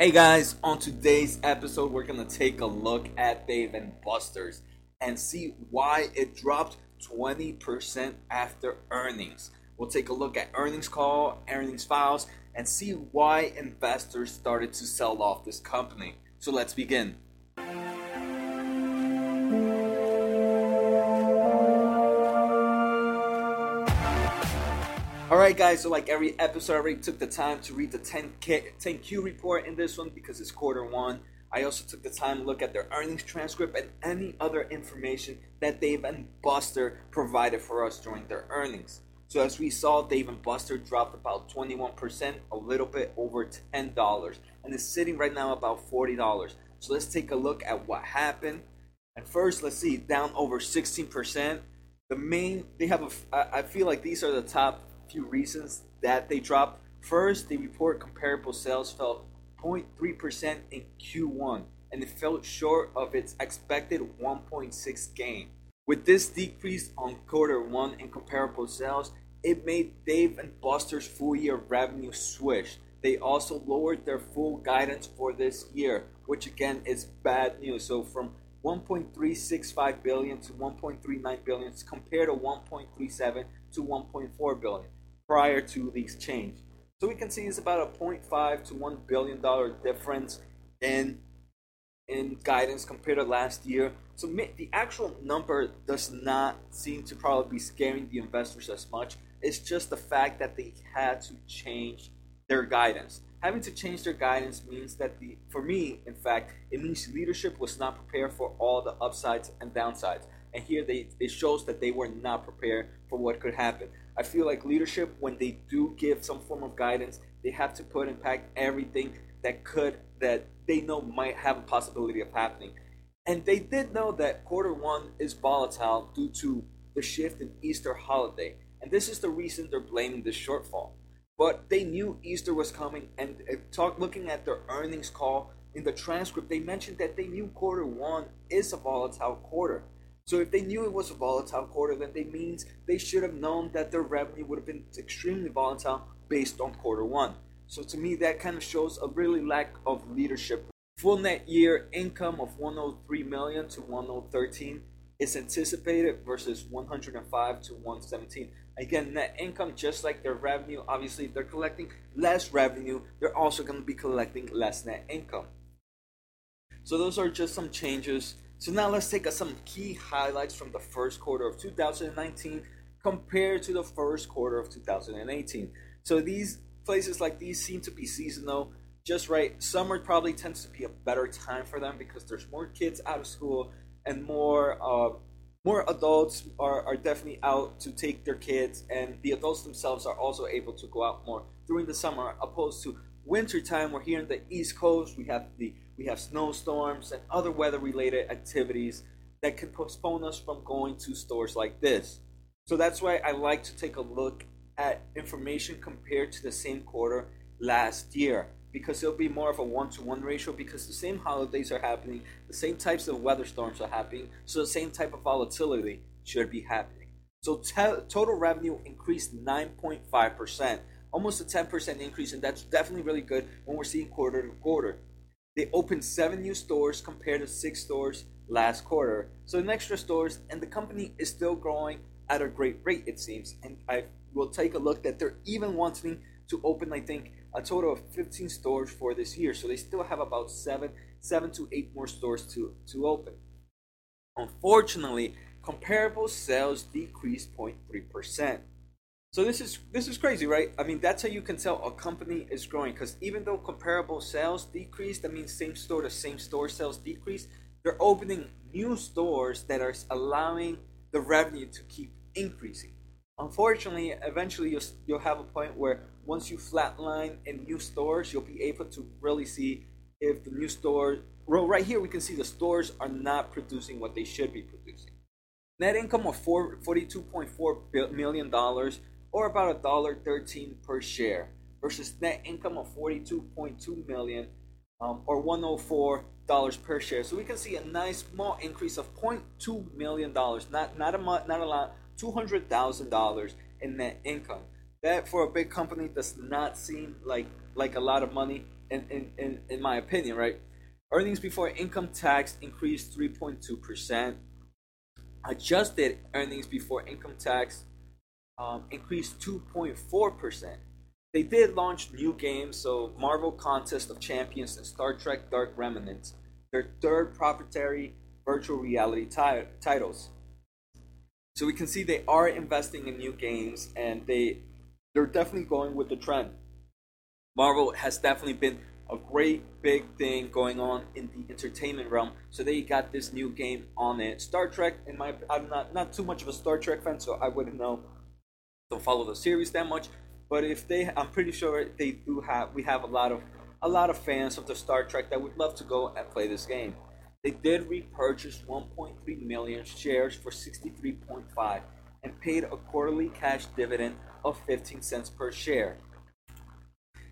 Hey guys, on today's episode, we're gonna take a look at Dave and Buster's and see why it dropped 20% after earnings. We'll take a look at earnings call, earnings files, and see why investors started to sell off this company. So let's begin. Alright guys, so like every episode I already took the time to read the 10K, 10Q report in this one because it's quarter one. I also took the time to look at their earnings transcript and any other information that Dave and Buster provided for us during their earnings. So as we saw, Dave and Buster dropped about 21%, a little bit over $10, and is sitting right now about $40. So let's take a look at what happened. And first, let's see, down over 16%. The main, they have a, I feel like these are the top few reasons that they dropped. First, the report comparable sales fell 0.3% in Q1 and it fell short of its expected 1.6 gain. With this decrease on quarter one in comparable sales, it made Dave and Buster's full year revenue swish. They also lowered their full guidance for this year, which again is bad news. So from 1.365 billion to 1.39 billion compared to 1.37 to 1.4 billion prior to these change. So we can see it's about a 0.5 to 1 billion dollar difference in in guidance compared to last year. So the actual number does not seem to probably be scaring the investors as much. It's just the fact that they had to change their guidance. Having to change their guidance means that the for me, in fact, it means leadership was not prepared for all the upsides and downsides. And here they it shows that they were not prepared for what could happen. I feel like leadership, when they do give some form of guidance, they have to put in pack everything that could that they know might have a possibility of happening. And they did know that quarter one is volatile due to the shift in Easter holiday. And this is the reason they're blaming the shortfall. But they knew Easter was coming and uh, talk looking at their earnings call in the transcript, they mentioned that they knew quarter one is a volatile quarter. So if they knew it was a volatile quarter, then they means they should have known that their revenue would have been extremely volatile based on quarter one. So to me, that kind of shows a really lack of leadership. Full net year income of 103 million to 113 is anticipated versus 105 to 117. Again, net income, just like their revenue, obviously, if they're collecting less revenue, they're also going to be collecting less net income. So those are just some changes so now let's take some key highlights from the first quarter of 2019 compared to the first quarter of 2018. So these places like these seem to be seasonal, just right. Summer probably tends to be a better time for them because there's more kids out of school and more uh, more adults are, are definitely out to take their kids and the adults themselves are also able to go out more during the summer opposed to winter time we're here in the east coast we have the we have snowstorms and other weather related activities that can postpone us from going to stores like this. So that's why I like to take a look at information compared to the same quarter last year because it'll be more of a one to one ratio because the same holidays are happening, the same types of weather storms are happening, so the same type of volatility should be happening. So te- total revenue increased 9.5%, almost a 10% increase, and that's definitely really good when we're seeing quarter to quarter. They opened seven new stores compared to six stores last quarter. So an extra stores, and the company is still growing at a great rate, it seems. And I will take a look that they're even wanting to open, I think, a total of 15 stores for this year. So they still have about seven, seven to eight more stores to, to open. Unfortunately, comparable sales decreased 0.3%. So this is this is crazy, right? I mean, that's how you can tell a company is growing because even though comparable sales decrease, that means same store to same store sales decrease. They're opening new stores that are allowing the revenue to keep increasing. Unfortunately, eventually you'll, you'll have a point where once you flatline in new stores, you'll be able to really see if the new store. Well, right here we can see the stores are not producing what they should be producing. Net income of four, $42.4 million or about a dollar thirteen per share, versus net income of forty-two point two million, um, or 104 dollars per share. So we can see a nice small increase of 0.2 million dollars, not not a not a lot, two hundred thousand dollars in net income. That for a big company does not seem like like a lot of money. in, in, in, in my opinion, right? Earnings before income tax increased 3.2%. Adjusted earnings before income tax um, increased 2.4%. They did launch new games, so Marvel Contest of Champions and Star Trek Dark Remnants, their third proprietary virtual reality ti- titles. So we can see they are investing in new games, and they they're definitely going with the trend. Marvel has definitely been a great big thing going on in the entertainment realm. So they got this new game on it. Star Trek, in my I'm not not too much of a Star Trek fan, so I wouldn't know. Don't follow the series that much, but if they, I'm pretty sure they do have. We have a lot of a lot of fans of the Star Trek that would love to go and play this game. They did repurchase 1.3 million shares for 63.5 and paid a quarterly cash dividend of 15 cents per share.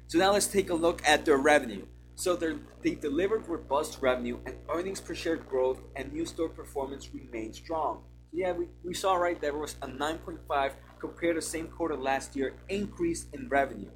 So now let's take a look at their revenue. So they delivered robust revenue and earnings per share growth and new store performance remained strong. So yeah, we, we saw right there was a 9.5 compared to the same quarter last year increase in revenue.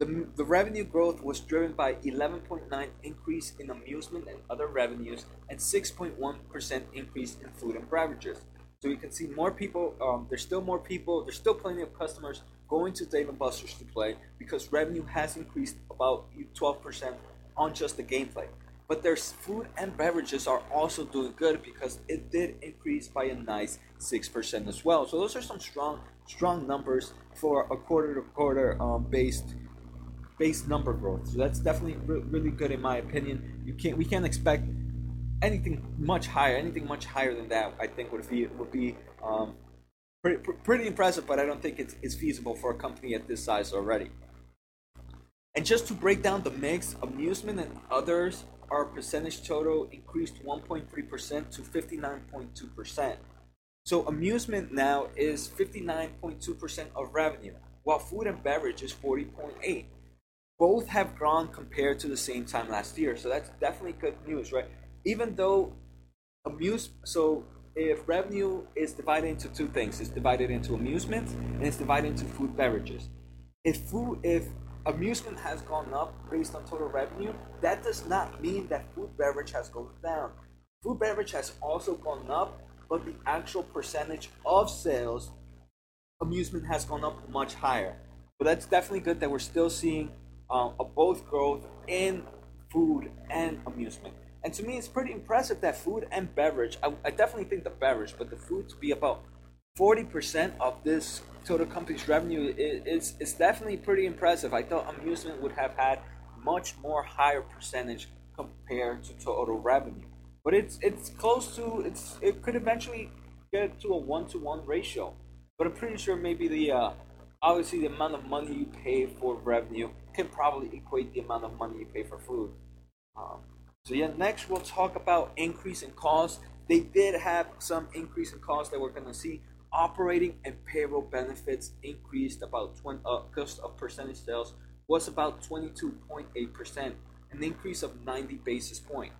The, the revenue growth was driven by 11.9 increase in amusement and other revenues and 6.1% increase in food and beverages. So you can see more people. Um, there's still more people. There's still plenty of customers going to Dave and Buster's to play because revenue has increased about 12% on just the gameplay. But their food and beverages are also doing good because it did increase by a nice 6% as well. So those are some strong strong numbers for a quarter to quarter um, based based number growth. So that's definitely re- really good in my opinion. You can't we can't expect anything much higher. Anything much higher than that, I think would be would be um, pretty, pretty impressive. But I don't think it's, it's feasible for a company at this size already. And just to break down the mix, amusement and others, our percentage total increased 1.3% to 59.2%. So amusement now is 59.2% of revenue, while food and beverage is 40.8. Both have grown compared to the same time last year, so that's definitely good news, right? even though amuse so if revenue is divided into two things it's divided into amusement and it's divided into food beverages if food if amusement has gone up based on total revenue that does not mean that food beverage has gone down. Food beverage has also gone up but the actual percentage of sales amusement has gone up much higher. But that's definitely good that we're still seeing um, a both growth in food and amusement. And to me, it's pretty impressive that food and beverage, I, I definitely think the beverage, but the food to be about 40% of this total company's revenue is, is, definitely pretty impressive. I thought amusement would have had much more higher percentage compared to total revenue. But it's it's close to it's it could eventually get to a one to one ratio. But I'm pretty sure maybe the uh, obviously the amount of money you pay for revenue can probably equate the amount of money you pay for food. Um, so yeah, next we'll talk about increase in costs. They did have some increase in costs that we're to see. Operating and payroll benefits increased about 20, uh, cost of percentage sales was about 22.8%, an increase of 90 basis point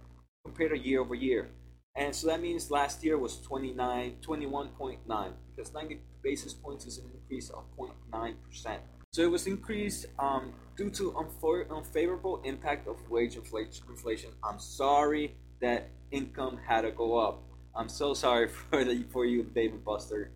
compared to year over year. And so that means last year was 29, 21.9 because 90 basis points is an increase of 0.9%. So it was increased um, due to unfavorable impact of wage inflation. I'm sorry that income had to go up. I'm so sorry for the, for you, Dave and Buster.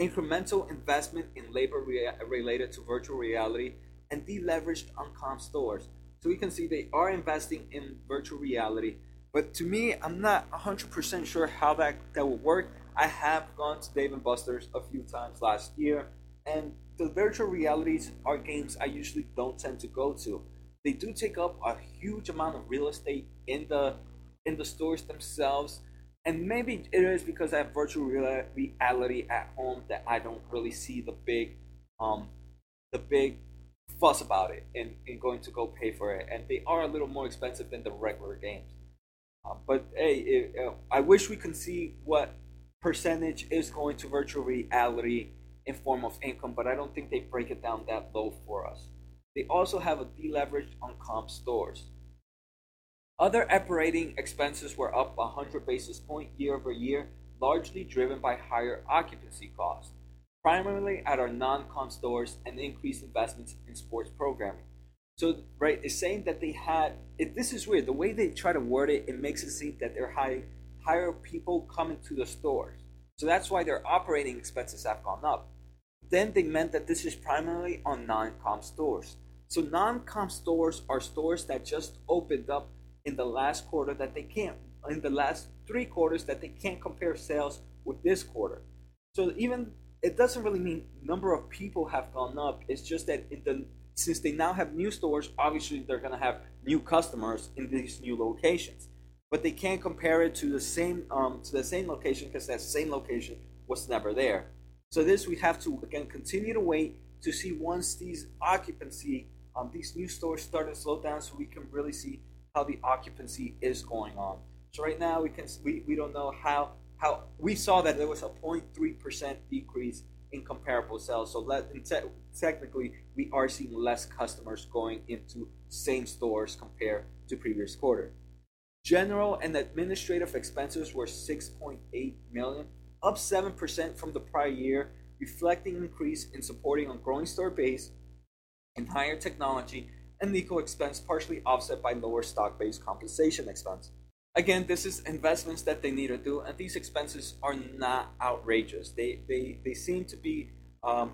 Incremental investment in labor rea- related to virtual reality and deleveraged on comp stores. So we can see they are investing in virtual reality. But to me, I'm not 100% sure how that, that will work. I have gone to Dave and Buster's a few times last year, and the virtual realities are games I usually don't tend to go to. They do take up a huge amount of real estate in the in the stores themselves, and maybe it is because I have virtual reality at home that I don't really see the big um the big fuss about it and, going to go pay for it. And they are a little more expensive than the regular games. Uh, but hey, it, uh, I wish we could see what percentage is going to virtual reality in form of income, but I don't think they break it down that low for us. They also have a deleverage on comp stores. Other operating expenses were up 100 basis point year over year, largely driven by higher occupancy costs, primarily at our non-comp stores and increased investments in sports programming. So right, it's saying that they had. This is weird. The way they try to word it, it makes it seem that they're hiring higher people coming to the stores. So that's why their operating expenses have gone up. Then they meant that this is primarily on non-comp stores. So non-comp stores are stores that just opened up in the last quarter that they can't in the last three quarters that they can't compare sales with this quarter. So even it doesn't really mean number of people have gone up. It's just that in the since they now have new stores, obviously they're gonna have new customers in these new locations. But they can't compare it to the same um, to the same location because that same location was never there. So this we have to again continue to wait to see once these occupancy um, these new stores start to slow down, so we can really see how the occupancy is going on. So right now we can we, we don't know how how we saw that there was a 0.3 percent decrease in comparable sales. So let te- technically we are seeing less customers going into same stores compared to previous quarter. General and administrative expenses were 6.8 million, up 7% from the prior year, reflecting increase in supporting a growing store base and higher technology and legal expense partially offset by lower stock-based compensation expense. Again, this is investments that they need to do, and these expenses are not outrageous. They they, they seem to be um,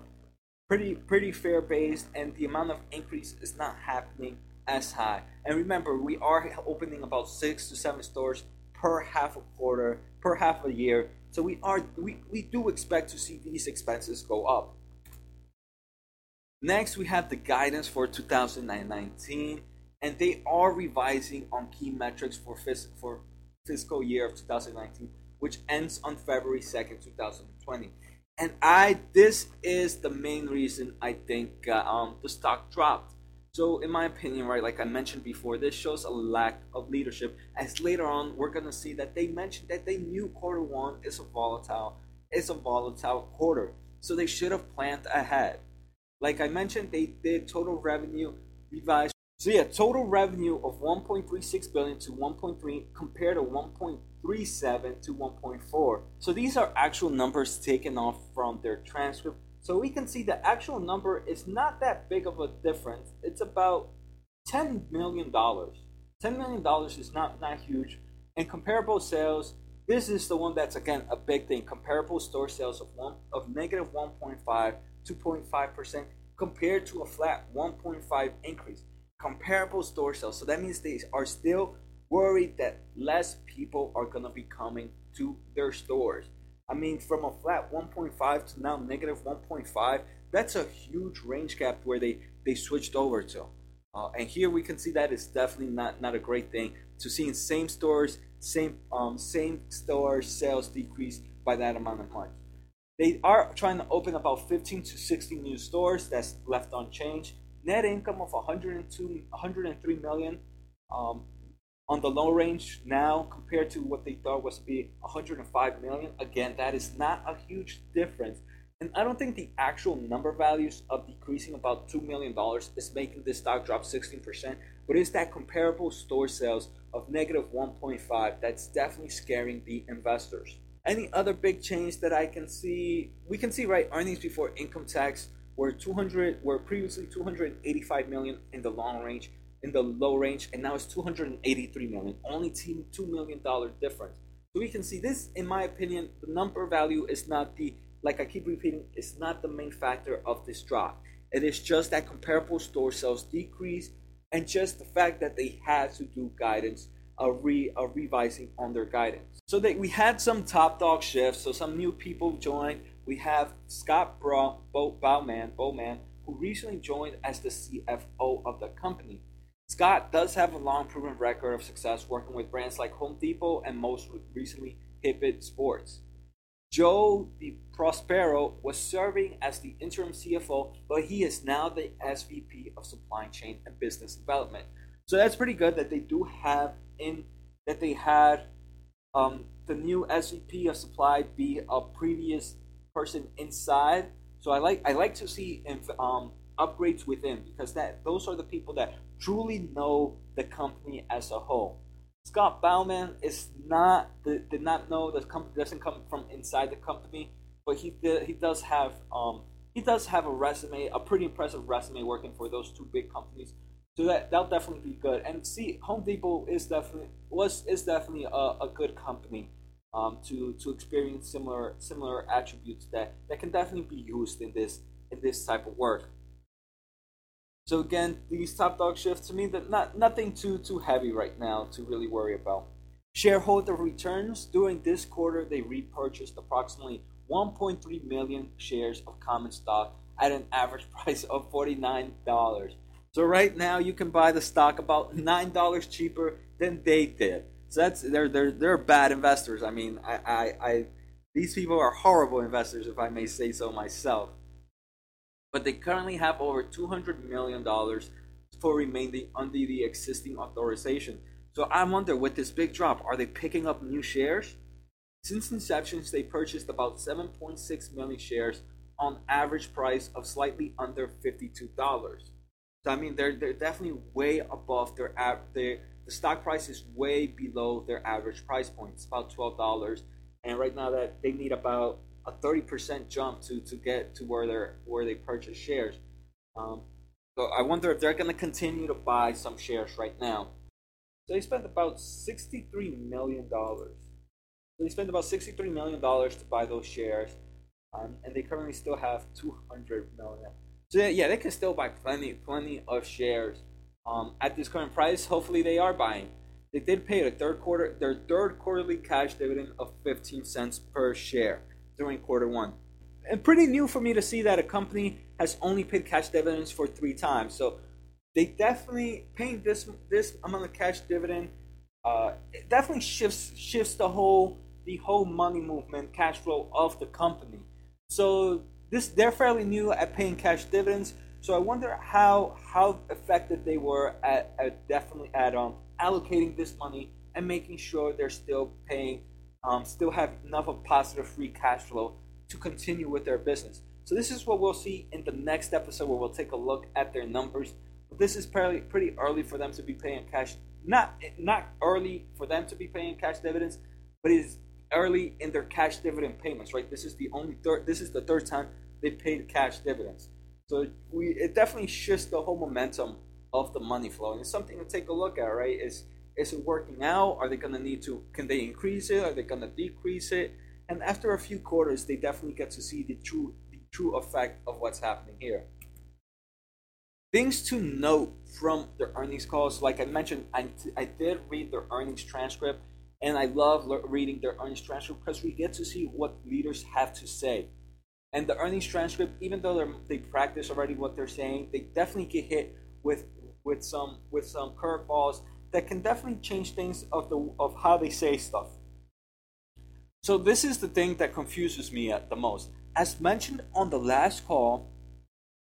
pretty pretty fair based, and the amount of increase is not happening as high. And remember, we are opening about six to seven stores per half a quarter, per half a year. So we are we, we do expect to see these expenses go up. Next, we have the guidance for 2019, and they are revising on key metrics for, phys- for fiscal year of 2019, which ends on February 2nd, 2020. And I, this is the main reason I think uh, um, the stock dropped. So, in my opinion, right, like I mentioned before, this shows a lack of leadership. As later on, we're gonna see that they mentioned that they knew quarter one is a volatile, is a volatile quarter. So they should have planned ahead. Like I mentioned, they did total revenue revised. So yeah, total revenue of 1.36 billion to 1.3 compared to 1.37 to 1.4. So these are actual numbers taken off from their transcript. So we can see the actual number is not that big of a difference. It's about 10 million dollars. 10 million dollars is not not huge. And comparable sales, this is the one that's again a big thing. Comparable store sales of one of negative 1.5 2.5% compared to a flat 1.5 increase. Comparable store sales. So that means they are still worried that less people are going to be coming to their stores. I mean, from a flat 1.5 to now negative 1.5, that's a huge range gap where they, they switched over to. Uh, and here we can see that is definitely not, not a great thing to seeing same stores, same um, same store sales decrease by that amount of money. They are trying to open about 15 to 60 new stores. That's left unchanged. Net income of 102, 103 million um, on the low range now compared to what they thought was to be 105 million. Again, that is not a huge difference. And I don't think the actual number values of decreasing about $2 million is making this stock drop 16%, but it's that comparable store sales of negative 1.5 that's definitely scaring the investors. Any other big change that I can see? We can see right earnings before income tax were 200 were previously 285 million in the long range, in the low range, and now it's 283 million. Only two million dollar difference. So we can see this, in my opinion, the number value is not the like I keep repeating, it's not the main factor of this drop. It is just that comparable store sales decrease and just the fact that they had to do guidance a, re, a revising on their guidance. So that we had some top dog shifts, so some new people joined. We have Scott Bra- Bo- Bowman, Bowman, who recently joined as the CFO of the company. Scott does have a long proven record of success working with brands like Home Depot and most recently Hibbett Sports. Joe Di Prospero was serving as the interim CFO, but he is now the SVP of Supply Chain and Business Development. So that's pretty good that they do have in that they had um, the new SVP of supply be a previous person inside. So I like I like to see um, upgrades within because that those are the people that truly know the company as a whole. Scott Bowman is not did not know the company doesn't come from inside the company, but he did, he does have um, he does have a resume, a pretty impressive resume working for those two big companies. So that that'll definitely be good. And see, Home Depot is definitely was is definitely a, a good company um, to to experience similar similar attributes that that can definitely be used in this in this type of work. So again, these top dog shifts to me that not nothing too too heavy right now to really worry about. Shareholder returns during this quarter they repurchased approximately 1.3 million shares of common stock at an average price of $49. So right now you can buy the stock about $9 cheaper than they did. So that's they're they're they're bad investors. I mean, I I, I these people are horrible investors if I may say so myself but they currently have over $200 million for remaining under the existing authorization. So I wonder, with this big drop, are they picking up new shares? Since inception, they purchased about 7.6 million shares on average price of slightly under $52. So I mean, they're they're definitely way above their their the stock price is way below their average price point. It's about twelve dollars, and right now that they need about a 30% jump to, to get to where they're where they purchase shares. Um, so I wonder if they're going to continue to buy some shares right now. So they spent about 63 million dollars. So they spent about 63 million dollars to buy those shares, um, and they currently still have 200 million. So yeah, they can still buy plenty plenty of shares um, at this current price. Hopefully, they are buying. They did pay a third quarter their third quarterly cash dividend of 15 cents per share during quarter one. And pretty new for me to see that a company has only paid cash dividends for three times. So they definitely paying this this amount of cash dividend. Uh, it definitely shifts shifts the whole the whole money movement, cash flow of the company. So this they're fairly new at paying cash dividends. So I wonder how how effective they were at, at definitely at um, allocating this money and making sure they're still paying um, still have enough of positive free cash flow to continue with their business. So this is what we'll see in the next episode where we'll take a look at their numbers. This is pretty pretty early for them to be paying cash. Not not early for them to be paying cash dividends, but it is early in their cash dividend payments. Right. This is the only third. This is the third time they paid cash dividends. So we it definitely shifts the whole momentum of the money flow, and it's something to take a look at. Right. Is is it working out? Are they going to need to, can they increase it? Are they going to decrease it? And after a few quarters, they definitely get to see the true, the true effect of what's happening here. Things to note from their earnings calls, like I mentioned, I, I did read their earnings transcript, and I love reading their earnings transcript because we get to see what leaders have to say. And the earnings transcript, even though they practice already what they're saying, they definitely get hit with with some with some curveballs that can definitely change things of the of how they say stuff. So this is the thing that confuses me at the most. As mentioned on the last call,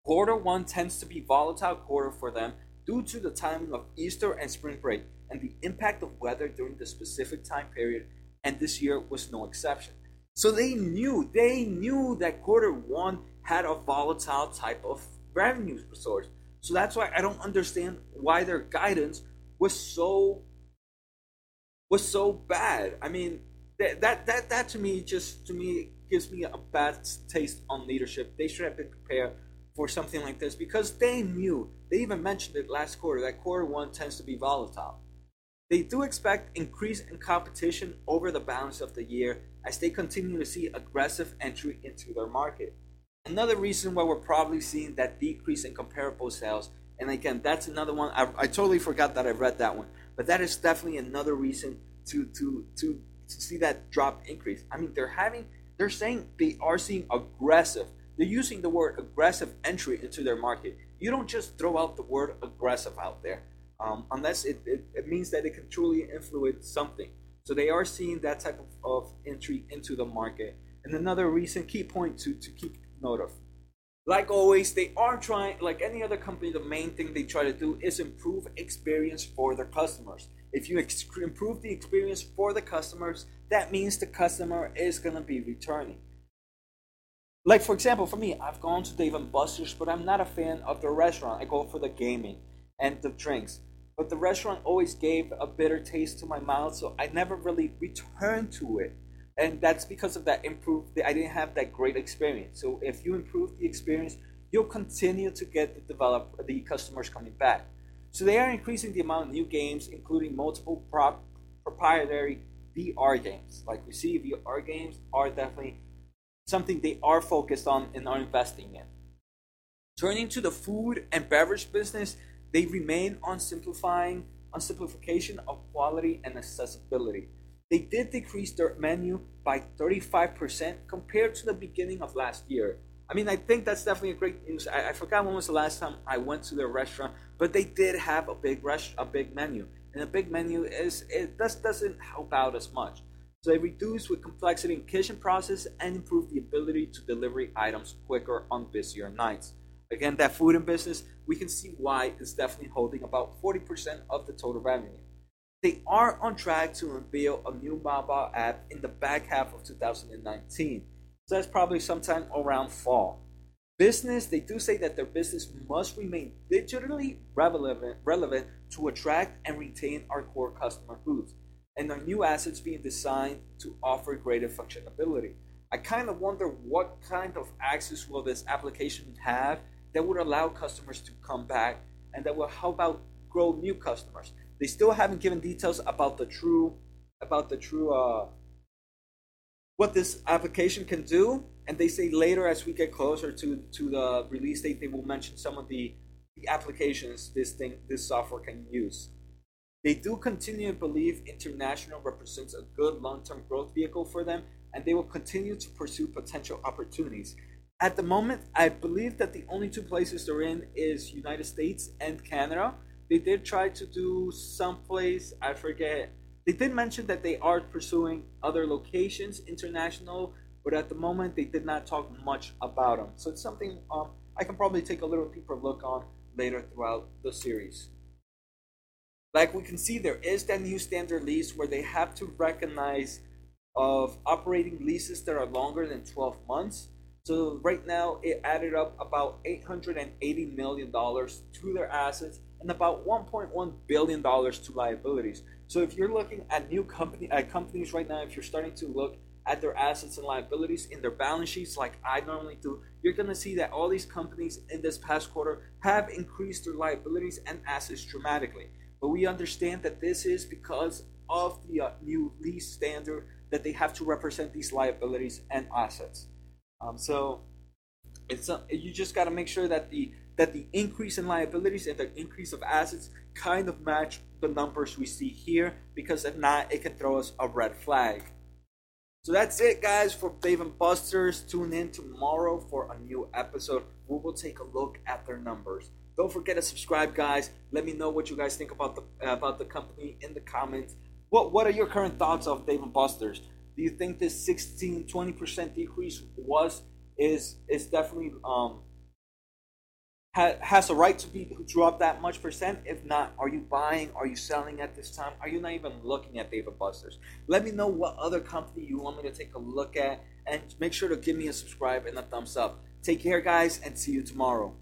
quarter one tends to be volatile quarter for them due to the timing of Easter and spring break and the impact of weather during the specific time period, and this year was no exception. So they knew, they knew that quarter one had a volatile type of revenue source. So that's why I don't understand why their guidance was so was so bad. I mean, that that that, that to me just to me gives me a bad taste on leadership. They should have been prepared for something like this because they knew. They even mentioned it last quarter that quarter one tends to be volatile. They do expect increase in competition over the balance of the year as they continue to see aggressive entry into their market. Another reason why we're probably seeing that decrease in comparable sales and again, that's another one. I, I totally forgot that I read that one, but that is definitely another reason to to to, to see that drop increase. I mean, they're having they're saying they are seeing aggressive. They're using the word aggressive entry into their market. You don't just throw out the word aggressive out there um, unless it, it, it, means that it can truly influence something. So they are seeing that type of, of entry into the market. And another recent key point to, to keep note of like always, they are trying, like any other company, the main thing they try to do is improve experience for their customers. If you ex- improve the experience for the customers, that means the customer is going to be returning. Like, for example, for me, I've gone to Dave and Buster's, but I'm not a fan of the restaurant. I go for the gaming and the drinks. But the restaurant always gave a bitter taste to my mouth, so I never really returned to it and that's because of that improved i didn't have that great experience so if you improve the experience you'll continue to get the develop the customers coming back So they are increasing the amount of new games, including multiple prop, proprietary VR games. Like we see, VR games are definitely something they are focused on and are investing in. Turning to the food and beverage business, they remain on simplifying on simplification of quality and accessibility. They did decrease their menu by 35% compared to the beginning of last year. I mean, I think that's definitely a great news. I, I forgot when was the last time I went to their restaurant, but they did have a big rest, a big menu, and a big menu is it just doesn't help out as much. So they reduced with complexity in kitchen process and improved the ability to deliver items quicker on busier nights. Again, that food and business, we can see why it's definitely holding about 40% of the total revenue. They are on track to unveil a new mobile app in the back half of 2019. So that's probably sometime around fall. Business, they do say that their business must remain digitally relevant, relevant to attract and retain our core customer groups, and their new assets being designed to offer greater functionality. I kind of wonder what kind of access will this application have that would allow customers to come back and that will help out grow new customers. They still haven't given details about the true about the true uh, what this application can do, and they say later as we get closer to to the release date, they will mention some of the, the applications this thing this software can use. They do continue to believe international represents a good long-term growth vehicle for them, and they will continue to pursue potential opportunities. At the moment, I believe that the only two places they're in is United States and Canada they did try to do someplace, I forget. They did mention that they are pursuing other locations, international, but at the moment they did not talk much about them. So it's something um, I can probably take a little deeper look on later throughout the series. Like we can see, there is that new standard lease where they have to recognize of operating leases that are longer than 12 months. So right now, it added up about $880 million to their assets and about 1.1 billion dollars to liabilities. So if you're looking at new company at companies right now, if you're starting to look at their assets and liabilities in their balance sheets, like I normally do, you're going to see that all these companies in this past quarter have increased their liabilities and assets dramatically. But we understand that this is because of the uh, new lease standard that they have to represent these liabilities and assets. Um, so it's uh, you just got to make sure that the that the increase in liabilities and the increase of assets kind of match the numbers we see here because if not, it can throw us a red flag. So that's it, guys, for Dave and Buster's. Tune in tomorrow for a new episode. We will take a look at their numbers. Don't forget to subscribe, guys. Let me know what you guys think about the about the company in the comments. What what are your current thoughts of Dave and Buster's? Do you think this 16 20% decrease was is is definitely um ha- has a right to be to drop that much percent? If not, are you buying? Are you selling at this time? Are you not even looking at Dave and Buster's? Let me know what other company you want me to take a look at, and make sure to give me a subscribe and a thumbs up. Take care, guys, and see you tomorrow.